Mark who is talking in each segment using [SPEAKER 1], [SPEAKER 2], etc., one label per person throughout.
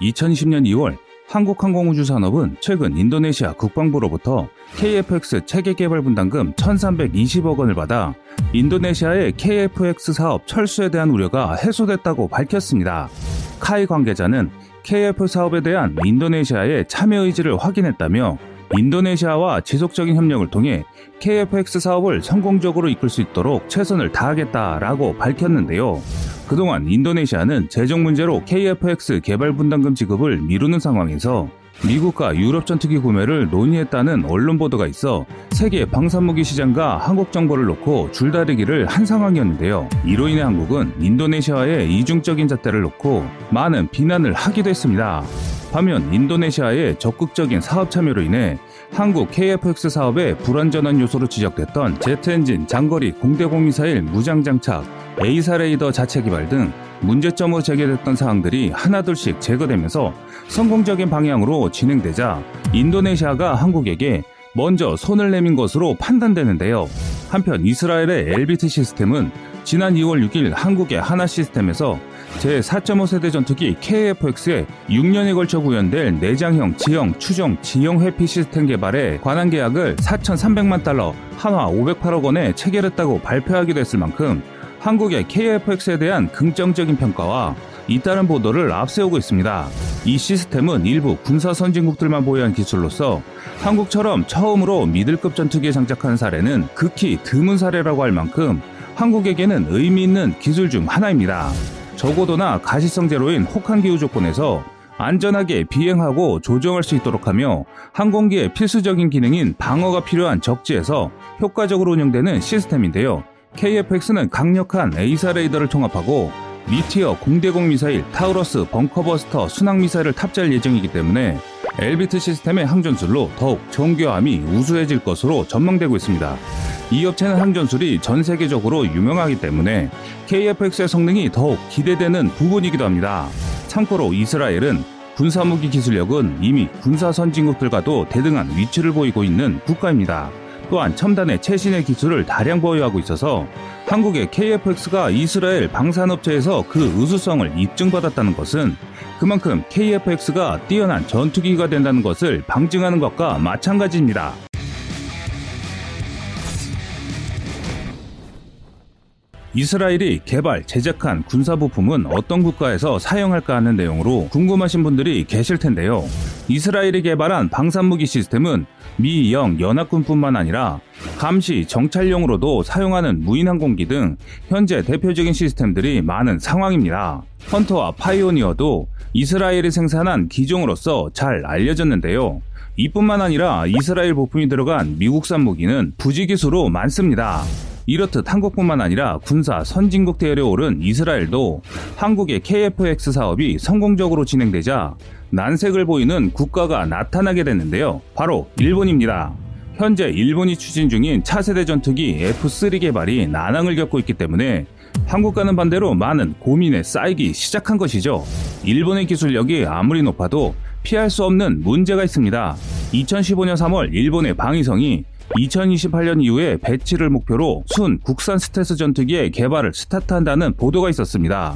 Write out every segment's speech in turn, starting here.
[SPEAKER 1] 2020년 2월 한국항공우주 산업은 최근 인도네시아 국방부로부터 KFX 체계 개발 분담금 1,320억 원을 받아 인도네시아의 KFX 사업 철수에 대한 우려가 해소됐다고 밝혔습니다. 카이 관계자는 KF 사업에 대한 인도네시아의 참여 의지를 확인했다며 인도네시아와 지속적인 협력을 통해 KFX 사업을 성공적으로 이끌 수 있도록 최선을 다하겠다라고 밝혔는데요. 그동안 인도네시아는 재정 문제로 KFX 개발 분담금 지급을 미루는 상황에서 미국과 유럽 전투기 구매를 논의했다는 언론 보도가 있어 세계 방산무기 시장과 한국 정보를 놓고 줄다리기를 한 상황이었는데요. 이로 인해 한국은 인도네시아의 이중적인 잣대를 놓고 많은 비난을 하기도 했습니다. 반면 인도네시아의 적극적인 사업 참여로 인해 한국 KFX 사업의 불안전한 요소로 지적됐던 제트엔진 장거리 공대공 미사일 무장 장착, AESA 레이더 자체 개발 등 문제점으로 제기됐던 사항들이 하나둘씩 제거되면서 성공적인 방향으로 진행되자 인도네시아가 한국에게 먼저 손을 내민 것으로 판단되는데요. 한편 이스라엘의 엘비트 시스템은 지난 2월 6일 한국의 한화 시스템에서 제4.5 세대 전투기 KFX에 6년에 걸쳐 구현될 내장형 지형 추종 지형 회피 시스템 개발에 관한 계약을 4,300만 달러 한화 508억 원에 체결했다고 발표하기도 했을 만큼 한국의 KFX에 대한 긍정적인 평가와 잇따른 보도를 앞세우고 있습니다. 이 시스템은 일부 군사 선진국들만 보유한 기술로서 한국처럼 처음으로 미들급 전투기에 장착한 사례는 극히 드문 사례라고 할 만큼 한국에게는 의미 있는 기술 중 하나입니다. 저고도나 가시성 제로인 혹한 기후 조건에서 안전하게 비행하고 조정할 수 있도록 하며 항공기의 필수적인 기능인 방어가 필요한 적지에서 효과적으로 운영되는 시스템인데요. KFX는 강력한 AESA 레이더를 통합하고 Meteor 공대공 미사일, Taurus, bunker buster, 순항 미사일을 탑재할 예정이기 때문에 엘비트 시스템의 항전술로 더욱 정교함이 우수해질 것으로 전망되고 있습니다. 이 업체는 항전술이 전 세계적으로 유명하기 때문에 KFX의 성능이 더욱 기대되는 부분이기도 합니다. 참고로 이스라엘은 군사무기 기술력은 이미 군사 선진국들과도 대등한 위치를 보이고 있는 국가입니다. 또한 첨단의 최신의 기술을 다량 보유하고 있어서 한국의 KFX가 이스라엘 방산업체에서 그 우수성을 입증받았다는 것은 그만큼 KFX가 뛰어난 전투기가 된다는 것을 방증하는 것과 마찬가지입니다. 이스라엘이 개발, 제작한 군사부품은 어떤 국가에서 사용할까 하는 내용으로 궁금하신 분들이 계실 텐데요. 이스라엘이 개발한 방산무기 시스템은 미, 영, 연합군뿐만 아니라 감시, 정찰용으로도 사용하는 무인항공기 등 현재 대표적인 시스템들이 많은 상황입니다. 헌터와 파이오니어도 이스라엘이 생산한 기종으로서 잘 알려졌는데요. 이뿐만 아니라 이스라엘 부품이 들어간 미국산 무기는 부지기수로 많습니다. 이렇듯 한국뿐만 아니라 군사 선진국 대열에 오른 이스라엘도 한국의 KFX 사업이 성공적으로 진행되자 난색을 보이는 국가가 나타나게 됐는데요. 바로 일본입니다. 현재 일본이 추진 중인 차세대 전투기 F3 개발이 난항을 겪고 있기 때문에 한국과는 반대로 많은 고민에 쌓이기 시작한 것이죠. 일본의 기술력이 아무리 높아도 피할 수 없는 문제가 있습니다. 2015년 3월 일본의 방위성이 2028년 이후에 배치를 목표로 순 국산 스텔스 전투기의 개발을 스타트한다는 보도가 있었습니다.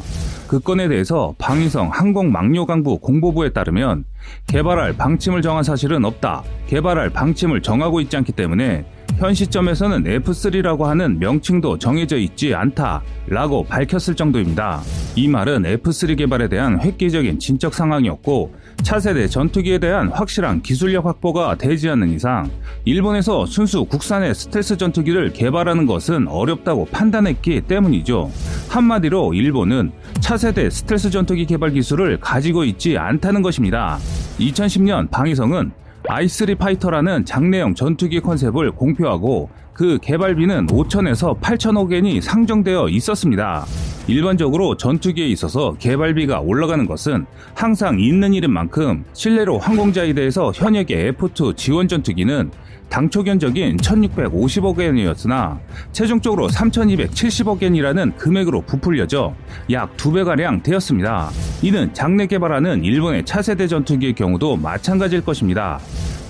[SPEAKER 1] 그 건에 대해서 방위성 항공망료강부 공보부에 따르면 개발할 방침을 정한 사실은 없다. 개발할 방침을 정하고 있지 않기 때문에 현 시점에서는 F3라고 하는 명칭도 정해져 있지 않다. 라고 밝혔을 정도입니다. 이 말은 F3 개발에 대한 획기적인 진척 상황이었고 차세대 전투기에 대한 확실한 기술력 확보가 되지 않는 이상 일본에서 순수 국산의 스텔스 전투기를 개발하는 것은 어렵다고 판단했기 때문이죠. 한마디로 일본은 차세대 스텔스 전투기 개발 기술을 가지고 있지 않다는 것입니다. 2010년 방위성은 i3 fighter라는 장래형 전투기 컨셉을 공표하고 그 개발비는 5천에서 8천억 엔이 상정되어 있었습니다. 일반적으로 전투기에 있어서 개발비가 올라가는 것은 항상 있는 일인 만큼 실례로 항공자위대에서 현역의 F2 지원 전투기는 당초 견적인 1650억 엔이었으나 최종적으로 3270억 엔이라는 금액으로 부풀려져 약 2배가량 되었습니다. 이는 장내 개발하는 일본의 차세대 전투기의 경우도 마찬가지일 것입니다.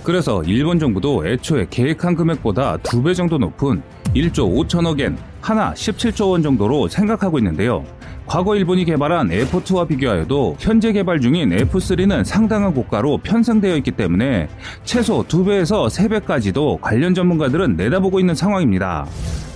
[SPEAKER 1] 그래서 일본 정부도 애초에 계획한 금액보다 2배 정도 높은 1조 5천억엔, 하나 17조 원 정도로 생각하고 있는데요. 과거 일본이 개발한 F2와 비교하여도 현재 개발 중인 F3는 상당한 고가로 편성되어 있기 때문에 최소 2배에서 3배까지도 관련 전문가들은 내다보고 있는 상황입니다.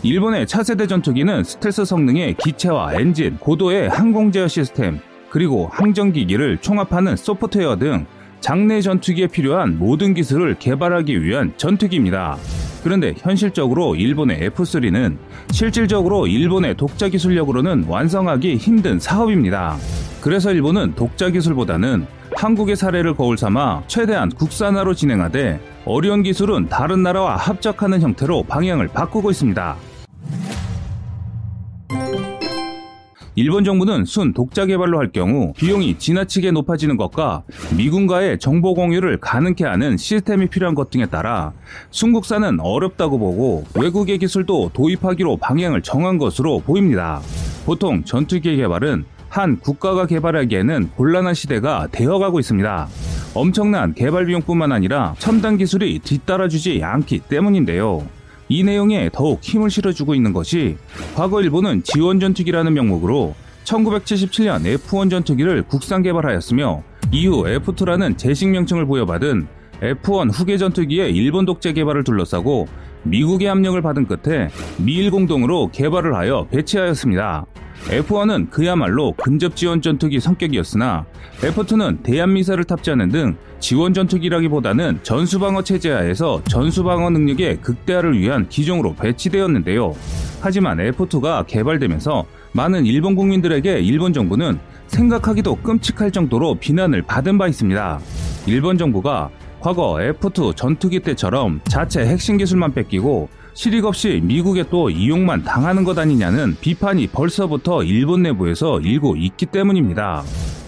[SPEAKER 1] 일본의 차세대 전투기는 스텔스 성능의 기체와 엔진, 고도의 항공 제어 시스템, 그리고 항전기기를 총합하는 소프트웨어 등 장내 전투기에 필요한 모든 기술을 개발하기 위한 전투기입니다. 그런데 현실적으로 일본의 F3는 실질적으로 일본의 독자 기술력으로는 완성하기 힘든 사업입니다. 그래서 일본은 독자 기술보다는 한국의 사례를 거울 삼아 최대한 국산화로 진행하되 어려운 기술은 다른 나라와 합작하는 형태로 방향을 바꾸고 있습니다. 일본 정부는 순 독자 개발로 할 경우 비용이 지나치게 높아지는 것과 미군과의 정보 공유를 가능케 하는 시스템이 필요한 것 등에 따라 순국사는 어렵다고 보고 외국의 기술도 도입하기로 방향을 정한 것으로 보입니다. 보통 전투기 개발은 한 국가가 개발하기에는 곤란한 시대가 되어가고 있습니다. 엄청난 개발 비용뿐만 아니라 첨단 기술이 뒤따라주지 않기 때문인데요. 이 내용에 더욱 힘을 실어주고 있는 것이 과거 일본은 지원 전투기라는 명목으로 1977년 F1 전투기를 국산 개발하였으며 이후 F2라는 제식 명칭을 부여받은 F1 후계 전투기의 일본 독재 개발을 둘러싸고 미국의 압력을 받은 끝에 미일 공동으로 개발을 하여 배치하였습니다. F1은 그야말로 근접 지원 전투기 성격이었으나 F2는 대한 미사를 탑재하는 등 지원 전투기라기보다는 전수방어 체제 하에서 전수방어 능력의 극대화를 위한 기종으로 배치되었는데요. 하지만 F2가 개발되면서 많은 일본 국민들에게 일본 정부는 생각하기도 끔찍할 정도로 비난을 받은 바 있습니다. 일본 정부가 과거 F2 전투기 때처럼 자체 핵심 기술만 뺏기고 실익 없이 미국에 또 이용만 당하는 것 아니냐는 비판이 벌써부터 일본 내부에서 일고 있기 때문입니다.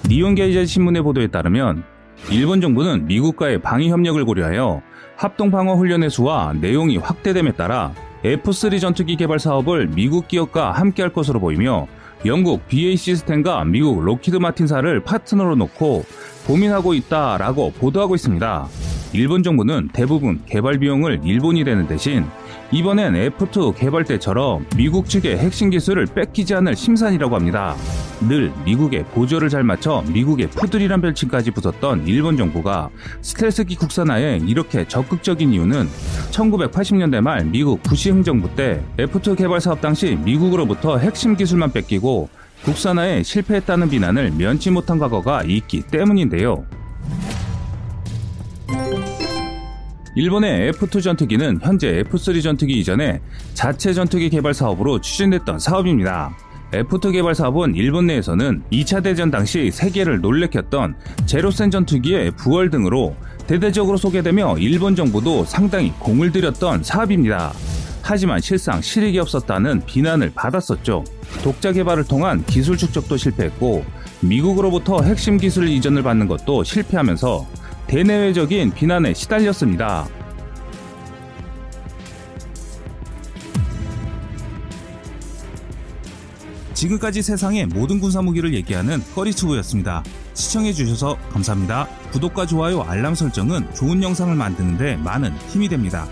[SPEAKER 1] 니혼게이자이 신문의 보도에 따르면 일본 정부는 미국과의 방위 협력을 고려하여 합동 방어 훈련의 수와 내용이 확대됨에 따라 F3 전투기 개발 사업을 미국 기업과 함께 할 것으로 보이며 영국 BAE 시스템과 미국 록히드 마틴사를 파트너로 놓고 고민하고 있다라고 보도하고 있습니다. 일본 정부는 대부분 개발 비용을 일본이 되는 대신 이번엔 F2 개발 때처럼 미국 측의 핵심 기술을 뺏기지 않을 심산이라고 합니다. 늘 미국의 보조를 잘 맞춰 미국의 푸들이란 별칭까지 붙었던 일본 정부가 스텔스기 국산화에 이렇게 적극적인 이유는 1980년대 말 미국 부시 행정부 때 F2 개발 사업 당시 미국으로부터 핵심 기술만 뺏기고 국산화에 실패했다는 비난을 면치 못한 과거가 있기 때문인데요. 일본의 F2 전투기는 현재 F3 전투기 이전에 자체 전투기 개발 사업으로 추진됐던 사업입니다. F2 개발 사업은 일본 내에서는 2차 대전 당시 세계를 놀래켰던 제로센 전투기의 부활 등으로 대대적으로 소개되며 일본 정부도 상당히 공을 들였던 사업입니다. 하지만 실상 실익이 없었다는 비난을 받았었죠. 독자 개발을 통한 기술 축적도 실패했고 미국으로부터 핵심 기술 이전을 받는 것도 실패하면서 대내외적인 비난에 시달렸습니다. 지금까지 세상의 모든 군사무기를 얘기하는 꺼리투브였습니다. 시청해주셔서 감사합니다. 구독과 좋아요, 알람 설정은 좋은 영상을 만드는데 많은 힘이 됩니다.